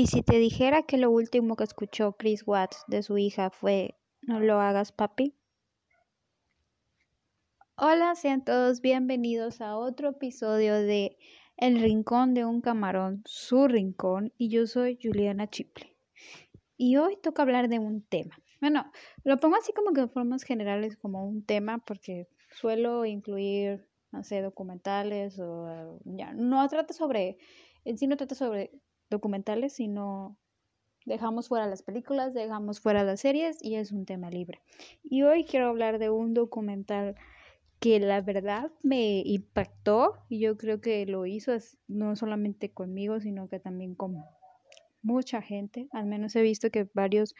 ¿Y si te dijera que lo último que escuchó Chris Watts de su hija fue No lo hagas, papi? Hola, sean todos bienvenidos a otro episodio de El Rincón de un Camarón, su rincón, y yo soy Juliana Chiple. Y hoy toca hablar de un tema. Bueno, lo pongo así como que en formas generales como un tema porque suelo incluir, no sé, documentales o ya, no trata sobre, en sí no trata sobre documentales, sino dejamos fuera las películas, dejamos fuera las series y es un tema libre. Y hoy quiero hablar de un documental que la verdad me impactó y yo creo que lo hizo no solamente conmigo, sino que también con mucha gente. Al menos he visto que varios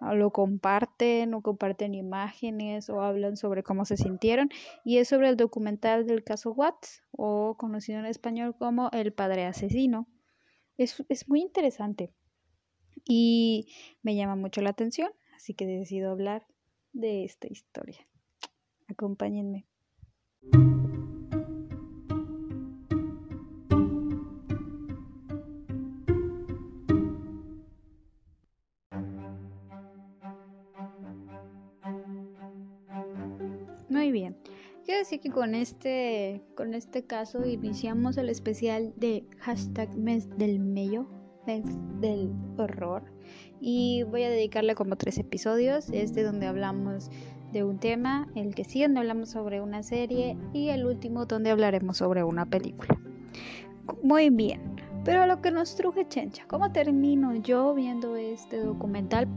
ah, lo comparten o comparten imágenes o hablan sobre cómo se sintieron y es sobre el documental del caso Watts o conocido en español como El Padre Asesino. Es, es muy interesante y me llama mucho la atención, así que decido hablar de esta historia. Acompáñenme. Quiero decir que con este, con este caso iniciamos el especial de hashtag mes del mello, mes del horror. Y voy a dedicarle como tres episodios. Este donde hablamos de un tema, el que sigue donde hablamos sobre una serie y el último donde hablaremos sobre una película. Muy bien, pero a lo que nos truje Chencha, ¿cómo termino yo viendo este documental?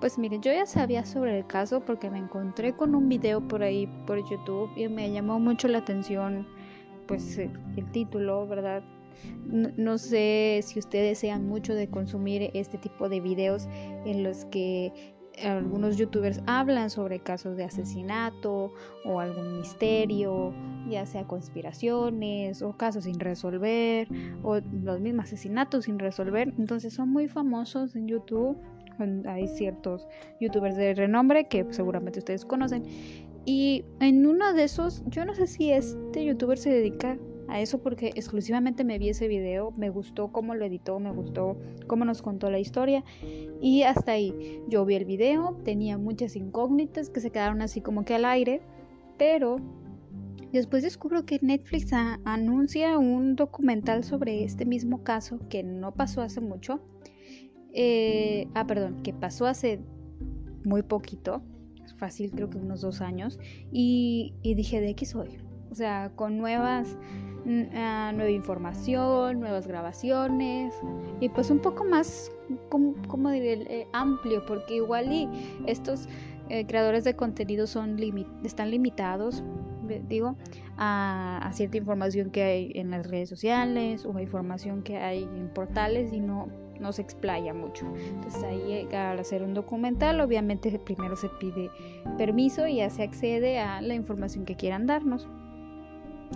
Pues mire, yo ya sabía sobre el caso porque me encontré con un video por ahí por YouTube y me llamó mucho la atención pues el, título, ¿verdad? No, sé si ustedes sean mucho de consumir este tipo de videos en los que algunos youtubers hablan sobre casos de asesinato o algún misterio, ya sea conspiraciones o casos sin resolver o los mismos asesinatos sin resolver. Entonces son muy famosos en YouTube hay ciertos youtubers de renombre que seguramente ustedes conocen. Y en uno de esos, yo no sé si este youtuber se dedica a eso porque exclusivamente me vi ese video, me gustó cómo lo editó, me gustó cómo nos contó la historia y hasta ahí. Yo vi el video, tenía muchas incógnitas que se quedaron así como que al aire, pero después descubro que Netflix anuncia un documental sobre este mismo caso que no pasó hace mucho eh, ah, perdón, que pasó hace muy poquito, fácil, creo que unos dos años, y, dije, ¿de qué soy? O sea, con nuevas, ah, nueva información, nuevas grabaciones, y pues un poco más, como, eh, amplio, porque igual estos eh, creadores de contenido son están limitados, digo, a, cierta información que hay en las redes sociales o información que hay en portales y no no se explaya mucho. Entonces ahí al hacer un documental, obviamente primero se pide permiso y ya se accede a la información que quieran darnos.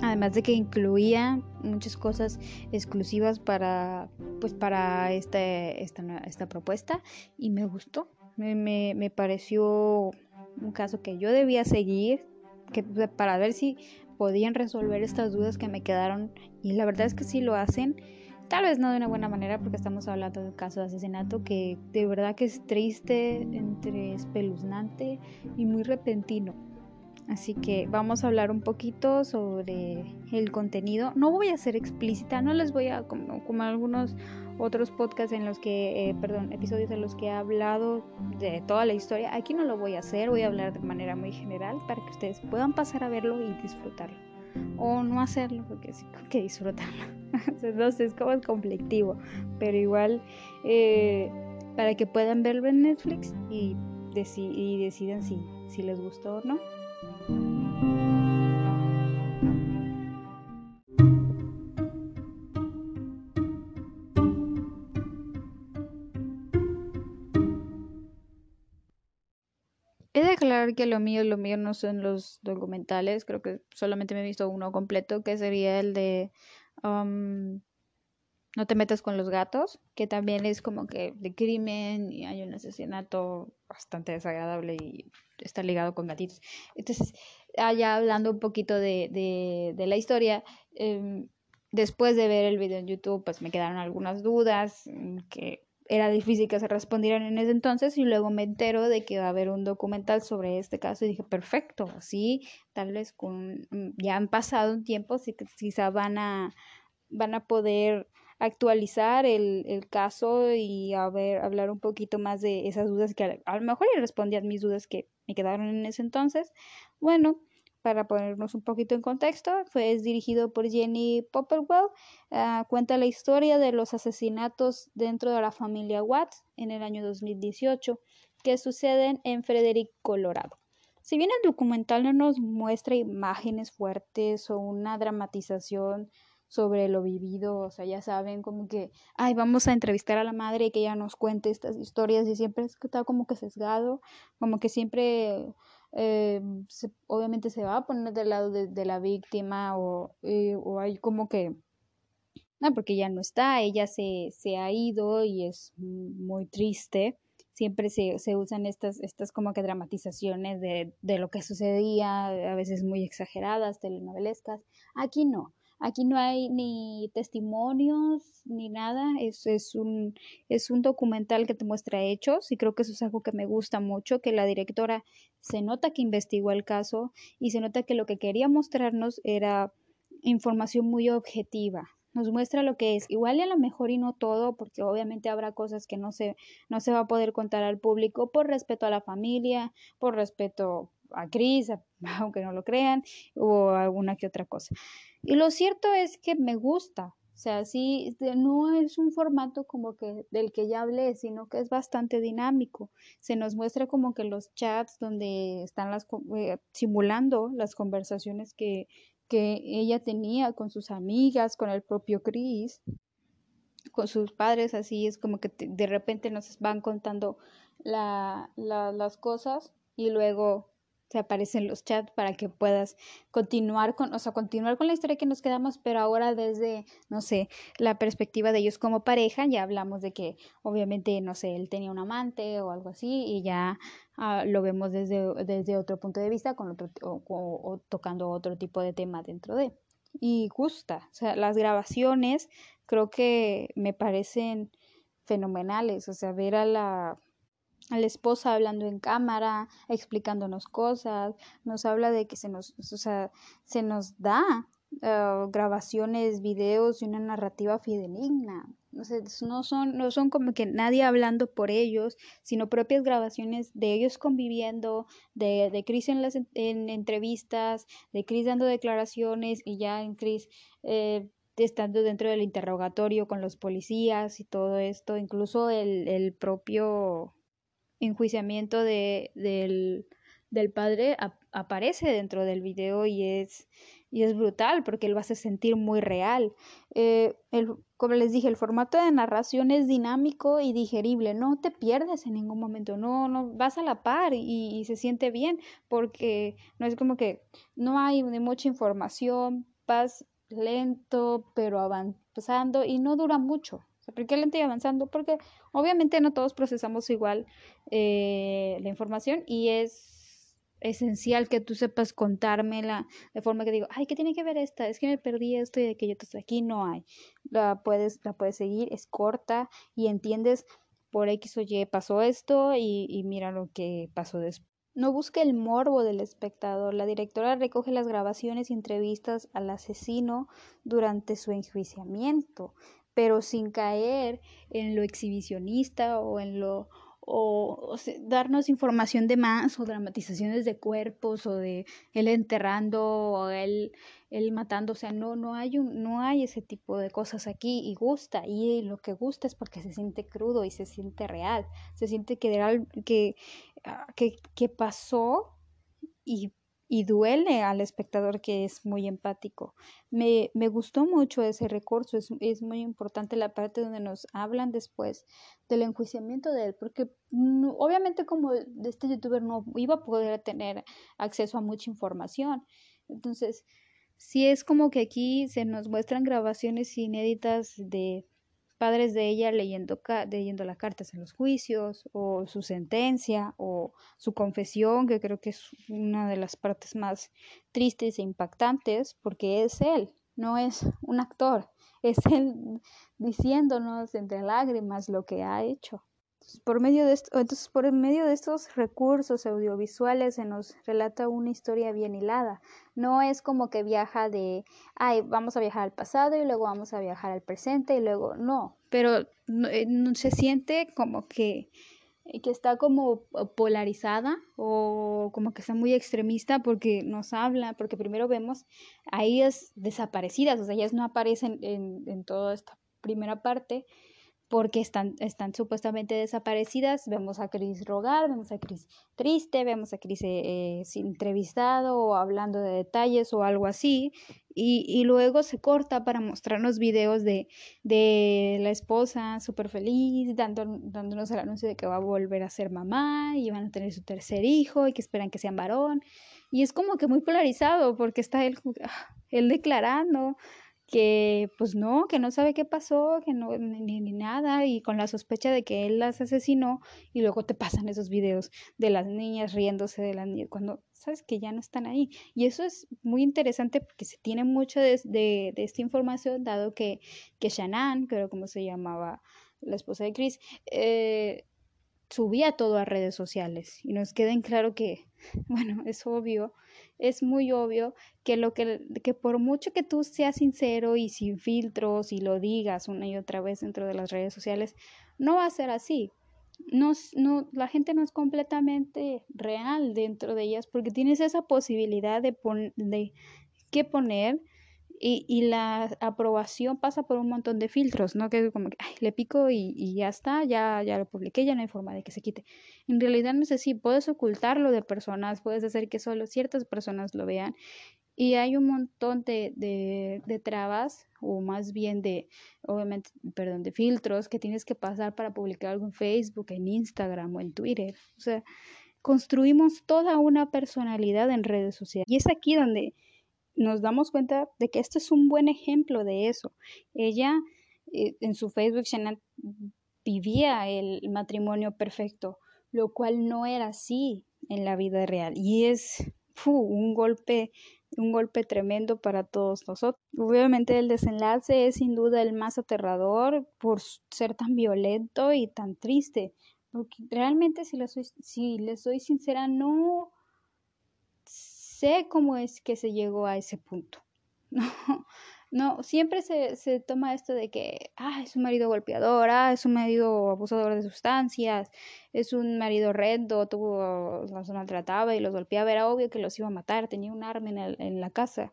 Además de que incluía muchas cosas exclusivas para, pues para este, esta, esta, propuesta y me gustó. Me, me, me pareció un caso que yo debía seguir que, para ver si podían resolver estas dudas que me quedaron y la verdad es que sí lo hacen Tal vez no de una buena manera porque estamos hablando de un caso de asesinato que de verdad que es triste, entre espeluznante y muy repentino. Así que vamos a hablar un poquito sobre el contenido. No voy a ser explícita, no les voy a, como, algunos otros podcasts en los que, eh, perdón, episodios en los que he hablado de toda la historia. Aquí no lo voy a hacer, voy a hablar de manera muy general para que ustedes puedan pasar a verlo y disfrutarlo o no hacerlo porque sí que disfrutarlo. Entonces es como conflictivo, pero igual eh, para que puedan verlo en Netflix y, y decidan si, si les gustó o no. Que lo mío, lo mío no son los documentales, creo que solamente me he visto uno completo, que sería el de um, No te metas con los gatos, que también es como que de crimen y hay un asesinato bastante desagradable y está ligado con gatitos. Entonces, allá hablando un poquito de, de, la historia, em, después de ver el video en YouTube, pues me quedaron algunas dudas mm, que era difícil que se respondieran en ese entonces y luego me entero de que va a haber un documental sobre este caso y dije, perfecto, así tal vez con mm, ya han pasado un tiempo, así que quizá van a van a poder actualizar el, el caso y a ver, hablar un poquito más de esas dudas que a, a lo mejor ya respondí a mis dudas que me quedaron en ese entonces. Bueno, para ponernos un poquito en contexto, fue dirigido por Jenny Popplewell. Ah, cuenta la historia de los asesinatos dentro de la familia Watts en el año 2018 que suceden en Frederick, Colorado. Si bien el documental no nos muestra imágenes fuertes o una dramatización sobre lo vivido, o sea, ya saben, como que, ay, vamos a entrevistar a la madre y que ella nos cuente estas historias y siempre está como que sesgado, como que siempre eh, obviamente se va a poner del lado de, la víctima o, eh, o, hay como que, no, porque ya no está, ella se, se ha ido y es muy triste. Siempre se, se usan estas, estas como que dramatizaciones de, de lo que sucedía, a veces muy exageradas, telenovelescas. Aquí no. Aquí no hay ni testimonios ni nada, es, es, un, es un documental que te muestra hechos y creo que eso es algo que me gusta mucho, que la directora se nota que investigó el caso y se nota que lo que quería mostrarnos era información muy objetiva, nos muestra lo que es. Igual y a lo mejor y no todo, porque obviamente habrá cosas que no se, no se va a poder contar al público por respeto a la familia, por respeto a Cris, aunque no lo crean, o alguna que otra cosa. Y lo cierto es que me gusta, o sea, sí, no es un formato como que del que ya hablé, sino que es bastante dinámico. Se nos muestra como que los chats donde están las eh, simulando las conversaciones que, que ella tenía con sus amigas, con el propio Chris, con sus padres, así es como que de repente nos van contando la, las cosas y luego te aparecen los chats para que puedas continuar con, o sea, continuar con la historia que nos quedamos, pero ahora desde, no sé, la perspectiva de ellos como pareja, ya hablamos de que obviamente, no sé, él tenía un amante o algo así y ya ah, lo vemos desde, desde otro punto de vista con otro, o, tocando otro tipo de tema dentro de. Y gusta, o sea, las grabaciones creo que me parecen fenomenales, o sea, ver a la a la esposa hablando en cámara, explicándonos cosas, nos habla de que se nos, o sea, se nos da uh, grabaciones, videos y una narrativa fidedigna. no son, no son como que nadie hablando por ellos, sino propias grabaciones de ellos conviviendo, de, de Chris en las en entrevistas, de Chris dando declaraciones y ya en Chris eh, estando dentro del interrogatorio con los policías y todo esto, incluso el, el propio enjuiciamiento de, del, del padre aparece dentro del video y es, y es brutal porque lo hace sentir muy real. Eh, el, como les dije, el formato de narración es dinámico y digerible, no te pierdes en ningún momento, no, no vas a la par y, se siente bien porque no es como que no hay mucha información, vas lento pero avanzando y no dura mucho. ¿Por qué lento y avanzando? Porque obviamente no todos procesamos igual eh, la información y es esencial que tú sepas contármela de forma que digo, ay, ¿qué tiene que ver esta? Es que me perdí esto y aquello. Entonces aquí no hay. La puedes, la puedes seguir, es corta y entiendes por X o Y pasó esto y, y mira lo que pasó después. No busca el morbo del espectador. La directora recoge las grabaciones y entrevistas al asesino durante su enjuiciamiento pero sin caer en lo exhibicionista o en lo o, darnos información de más o dramatizaciones de cuerpos o de él enterrando o él, él matando, o sea, no, no hay un, no hay ese tipo de cosas aquí y gusta, y lo que gusta es porque se siente crudo y se siente real, se siente que, que, ah, que, que pasó y y duele al espectador que es muy empático. Me, me gustó mucho ese recurso, es, es, muy importante la parte donde nos hablan después del enjuiciamiento de él, porque obviamente como este youtuber no iba a poder tener acceso a mucha información. Entonces, sí es como que aquí se nos muestran grabaciones inéditas de padres de ella leyendo, leyendo las cartas en los juicios, o su sentencia, o su confesión, que creo que es una de las partes más tristes e impactantes, porque es él, no es un actor, es él diciéndonos entre lágrimas lo que ha hecho. Por medio de esto, entonces, por medio de estos recursos audiovisuales se nos relata una historia bien hilada. No es como que viaja de, ay, vamos a viajar al pasado y luego vamos a viajar al presente y luego no. Pero no, eh, se siente como que que está como polarizada o como que está muy extremista porque nos habla, porque primero vemos a ellas desaparecidas, o sea, ellas no aparecen en, en toda esta primera parte, porque están, están supuestamente desaparecidas. Vemos a Chris rogar, vemos a Chris triste, vemos a Chris eh, eh entrevistado o hablando de detalles o algo así. Y, y, luego se corta para mostrarnos videos de, de la esposa súper feliz, dando, dándonos el anuncio de que va a volver a ser mamá y van a tener su tercer hijo y que esperan que sean varón. Y es como que muy polarizado porque está él, ah, él declarando que pues no, que no sabe qué pasó, que no, ni, ni, nada, y con la sospecha de que él las asesinó, y luego te pasan esos videos de las niñas riéndose de las niñas, cuando sabes que ya no están ahí. Y eso es muy interesante porque se tiene mucho de, de, esta información, dado que, que Shannon, creo como se llamaba la esposa de Chris, eh, subía todo a redes sociales, y nos queda en claro que, bueno, es obvio es muy obvio que lo que, que por mucho que tú seas sincero y sin filtros y lo digas una y otra vez dentro de las redes sociales, no va a ser así. No, no, la gente no es completamente real dentro de ellas porque tienes esa posibilidad de, de qué poner y, y, la aprobación pasa por un montón de filtros, ¿no? Que como que ay, le pico y, y, ya está, ya, ya lo publiqué, ya no hay forma de que se quite. En realidad no sé si puedes ocultarlo de personas, puedes hacer que solo ciertas personas lo vean. Y hay un montón de, de, de trabas, o más bien de, obviamente, perdón, de filtros que tienes que pasar para publicar algo en Facebook, en Instagram o en Twitter. O sea, construimos toda una personalidad en redes sociales. Y es aquí donde nos damos cuenta de que este es un buen ejemplo de eso. Ella eh, en su Facebook vivía el matrimonio perfecto, lo cual no era así en la vida real y es un golpe un golpe tremendo para todos nosotros. Obviamente el desenlace es sin duda el más aterrador por ser tan violento y tan triste, porque realmente si les soy, si les soy sincera no sé cómo es que se llegó a ese punto. No, no, siempre se, se toma esto de que, ah, es un marido golpeador, ah, es un marido abusador de sustancias, es un marido rendo, tuvo, los maltrataba y los golpeaba, era obvio que los iba a matar, tenía un arma en, en la casa.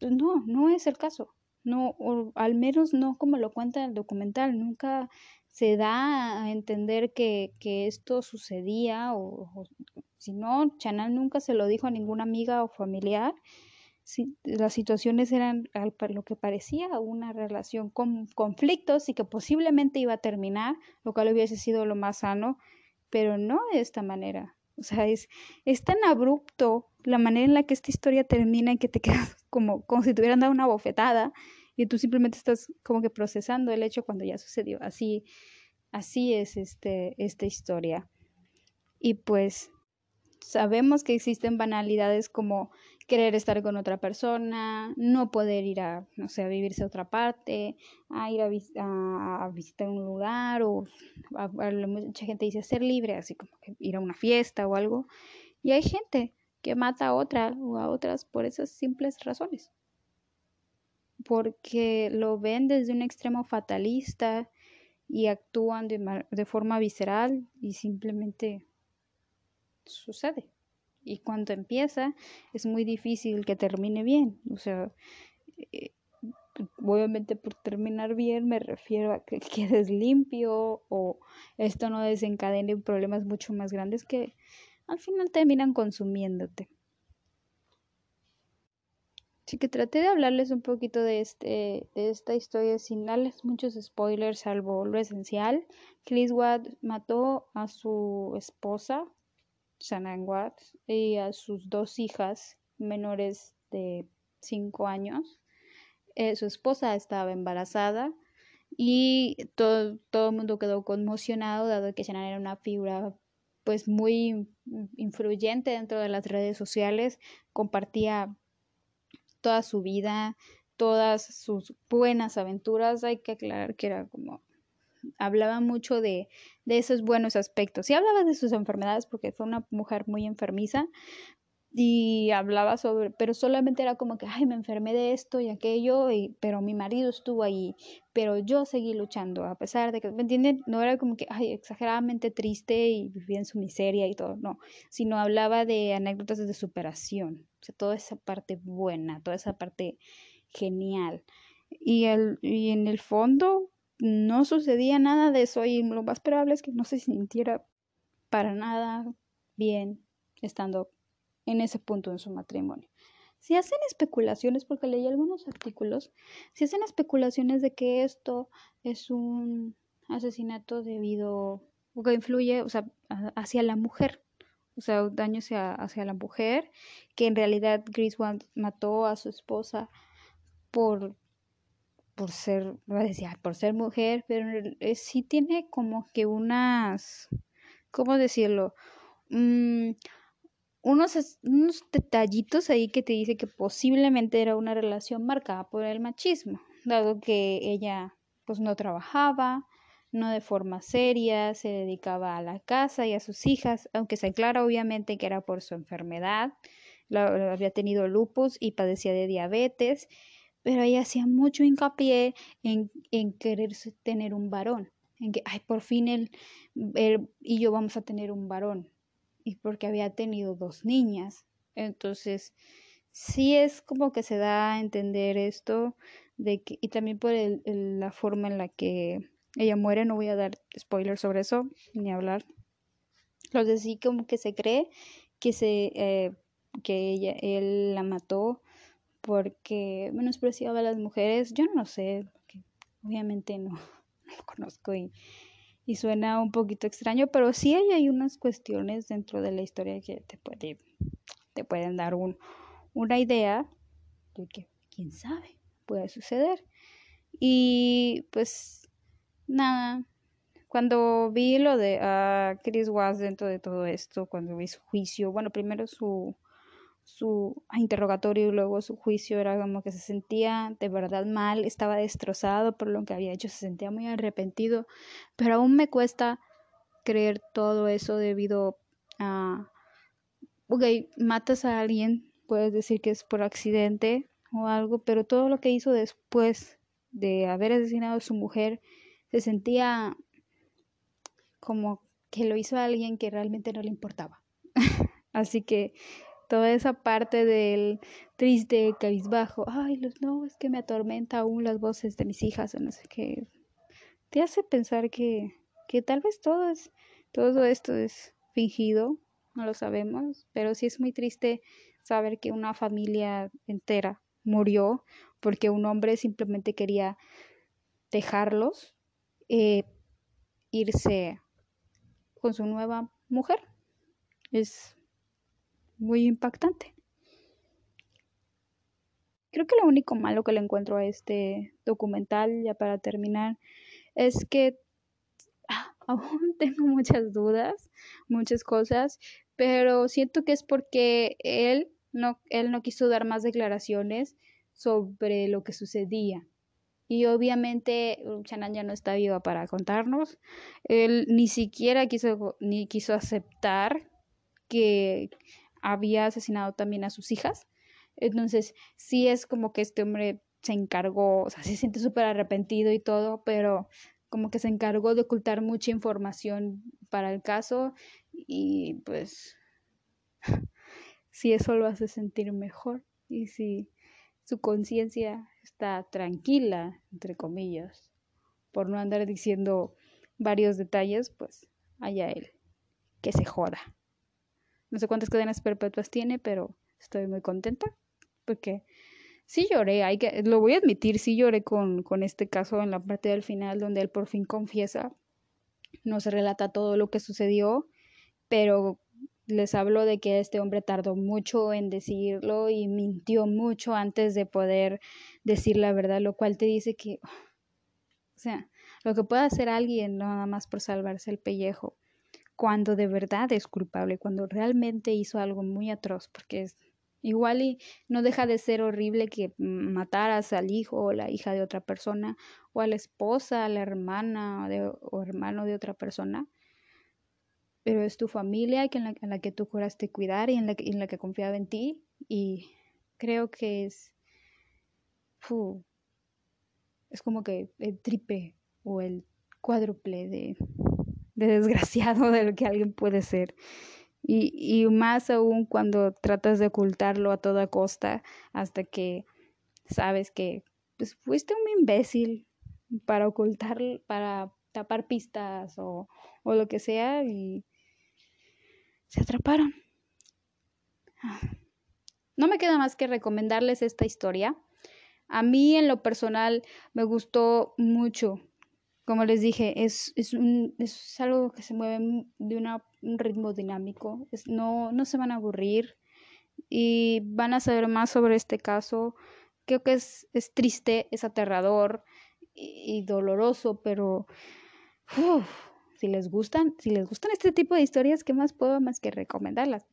Pues no, no es el caso. No, o al menos no como lo cuenta el documental, nunca se da a entender que, que esto sucedía o, si no, Chanel nunca se lo dijo a ninguna amiga o familiar. Si, las situaciones eran lo que parecía una relación con conflictos y que posiblemente iba a terminar, lo cual hubiese sido lo más sano, pero no de esta manera. O sea, es, es tan abrupto la manera en la que esta historia termina y que te quedas como, como si te hubieran dado una bofetada y tú simplemente estás como que procesando el hecho cuando ya sucedió. Así, así es este, esta historia. Y pues sabemos que existen banalidades como querer estar con otra persona, no poder ir a, no sé, a vivirse a otra parte, a ir a, a, visitar un lugar o mucha gente dice ser libre, así como que ir a una fiesta o algo. Y hay gente que mata a otra o a otras por esas simples razones. Porque lo ven desde un extremo fatalista y actúan de, de forma visceral y simplemente sucede. Y cuando empieza es muy difícil que termine bien. O sea, eh, obviamente por terminar bien me refiero a que quedes limpio o esto no desencadene problemas mucho más grandes que al final terminan consumiéndote. Así que traté de hablarles un poquito de, este, de esta historia sin darles muchos spoilers, salvo lo esencial. Chris Watt mató a su esposa Watts y a sus dos hijas menores de 5 años. Eh, su esposa estaba embarazada y todo, todo el mundo quedó conmocionado dado que Shannon era una figura pues muy influyente dentro de las redes sociales, compartía toda su vida, todas sus buenas aventuras, hay que aclarar que era como hablaba mucho de, de esos buenos aspectos. Sí hablaba de sus enfermedades porque fue una mujer muy enfermiza, y hablaba sobre, pero solamente era como que, ay, me enfermé de esto y aquello, y, pero mi marido estuvo ahí, pero yo seguí luchando, a pesar de que, ¿me entienden? No era como que, ay, exageradamente triste y vivía en su miseria y todo, no, sino hablaba de anécdotas de superación, o sea, toda esa parte buena, toda esa parte genial. Y, el, y en el fondo no sucedía nada de eso y lo más probable es que no se sintiera para nada bien estando en ese punto en su matrimonio. Si hacen especulaciones, porque leí algunos artículos, si hacen especulaciones de que esto es un asesinato debido o que influye, o sea, hacia la mujer, o sea, daño hacia, hacia la mujer, que en realidad Griswold mató a su esposa por por ser, por ser mujer, pero sí tiene como que unas, ¿cómo decirlo? Mm, unos, unos detallitos ahí que te dice que posiblemente era una relación marcada por el machismo, dado que ella pues no trabajaba, no de forma seria, se dedicaba a la casa y a sus hijas, aunque se aclara obviamente que era por su enfermedad, había tenido lupus y padecía de diabetes, pero ella hacía mucho hincapié en, en querer tener un varón, en que, ay, por fin él, y yo vamos a tener un varón, y porque había tenido dos niñas. Entonces, sí es como que se da a entender esto de que, y también por el, la forma en la que ella muere, no voy a dar spoilers sobre eso, ni hablar. Lo de sí como que se cree que se eh, que ella, él la mató porque menospreciaba a las mujeres. Yo no lo sé, obviamente no, no lo conozco y y suena un poquito extraño, pero sí hay, unas cuestiones dentro de la historia que te, puede, te pueden dar un, una idea de que, quién sabe, puede suceder. Y pues nada, cuando vi lo de uh, Chris Was dentro de todo esto, cuando vi su juicio, bueno, primero su, su interrogatorio y luego su juicio era como que se sentía de verdad mal, estaba destrozado por lo que había hecho, se sentía muy arrepentido, pero aún me cuesta creer todo eso debido a, ok, matas a alguien, puedes decir que es por accidente o algo, pero todo lo que hizo después de haber asesinado a su mujer, se sentía como que lo hizo a alguien que realmente no le importaba. Así que toda esa parte del triste, cabizbajo, ay, los no, es que me atormenta aún las voces de mis hijas, o no sé qué, te hace pensar que, que tal vez todo es, todo esto es fingido, no lo sabemos, pero sí es muy triste saber que una familia entera murió porque un hombre simplemente quería dejarlos eh, irse con su nueva mujer. Es muy impactante. Creo que lo único malo que le encuentro a este documental, ya para terminar, es que aún tengo muchas dudas, muchas cosas, pero siento que es porque él no, él no quiso dar más declaraciones sobre lo que sucedía. Y obviamente Chanan ya no está viva para contarnos. Él ni siquiera quiso, ni quiso aceptar que había asesinado también a sus hijas. Entonces, sí es como que este hombre se encargó, o sea, se siente súper arrepentido y todo, pero como que se encargó de ocultar mucha información para el caso y pues si eso lo hace sentir mejor y si su conciencia está tranquila, entre comillas, por no andar diciendo varios detalles, pues allá él, que se joda. No sé cuántas cadenas perpetuas tiene, pero estoy muy contenta porque sí lloré, hay que, lo voy a admitir, sí lloré con, con este caso en la parte del final donde él por fin confiesa. No se relata todo lo que sucedió, pero les hablo de que este hombre tardó mucho en decirlo y mintió mucho antes de poder decir la verdad, lo cual te dice que, o sea, lo que puede hacer alguien nada más por salvarse el pellejo cuando de verdad es culpable, cuando realmente hizo algo muy atroz, porque es, Igual y no deja de ser horrible que mataras al hijo o la hija de otra persona, o a la esposa, a la hermana o hermano de otra persona, pero es tu familia en la, que tú juraste cuidar y en la, en la que confiaba en ti, y creo que es, es como que el triple o el cuádruple de, de desgraciado de lo que alguien puede ser. Y, más aún cuando tratas de ocultarlo a toda costa hasta que sabes que pues, fuiste un imbécil para ocultar, para tapar pistas o, o lo que sea y se atraparon. No me queda más que recomendarles esta historia. A mí en lo personal me gustó mucho como les dije, es, es, un, es algo que se mueve de una, un ritmo dinámico, es, no, no se van a aburrir y van a saber más sobre este caso. Creo que es, es triste, es aterrador y, doloroso, pero si les gustan, si les gustan este tipo de historias, ¿qué más puedo más que recomendarlas?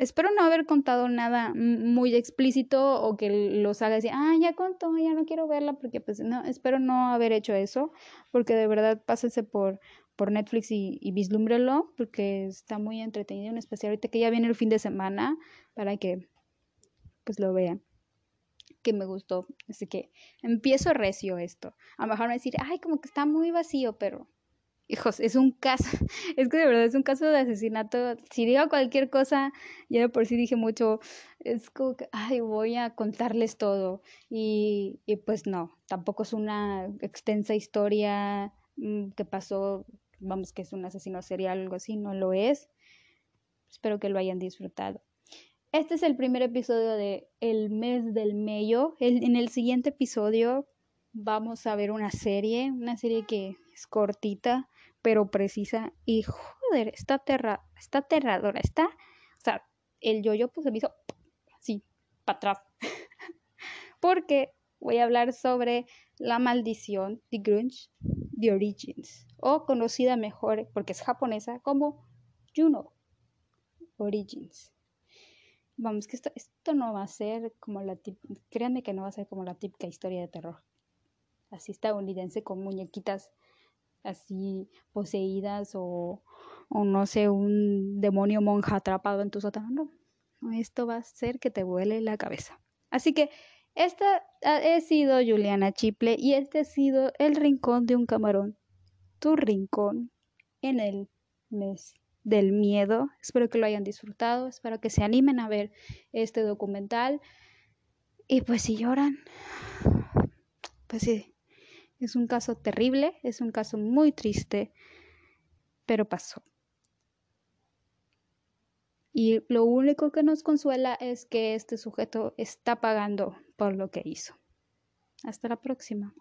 Espero no haber contado nada muy explícito o que los haga decir, ah, ya contó, ya no quiero verla, porque pues no, espero no haber hecho eso, porque de verdad pásense por, por Netflix y, y vislúmbrelo, porque está muy entretenido, en especial ahorita que ya viene el fin de semana, para que pues lo vean que me gustó. Así que empiezo recio esto. A lo mejor me decir, ay, como que está muy vacío, pero hijos, es un caso, es que de verdad es un caso de asesinato. Si digo cualquier cosa, ya por sí dije mucho, es como que, ay, voy a contarles todo. Y, y pues no, tampoco es una extensa historia mm, que pasó, vamos, que es un asesino serial o algo así, no lo es. Espero que lo hayan disfrutado. Este es el primer episodio de El mes del Mello. en el siguiente episodio vamos a ver una serie, una serie que es cortita, pero precisa y joder, está, aterra está aterradora, está, o sea, el yo-yo pues se me hizo así, para atrás, porque voy a hablar sobre la maldición de Grunge, The Origins, o conocida mejor, porque es japonesa, como Juno Origins. Vamos, que esto, esto no va a ser como la típica, créanme que no va a ser como la típica historia de terror, así estadounidense con muñequitas así poseídas o, o no sé, un demonio monja atrapado en tu sótano. No, esto va a hacer que te vuele la cabeza. Así que esta he sido Juliana Chiple y este ha sido el rincón de un camarón. Tu rincón en el mes del miedo. Espero que lo hayan disfrutado, espero que se animen a ver este documental. Y pues si lloran, pues sí, es un caso terrible, es un caso muy triste, pero pasó. Y lo único que nos consuela es que este sujeto está pagando por lo que hizo. Hasta la próxima.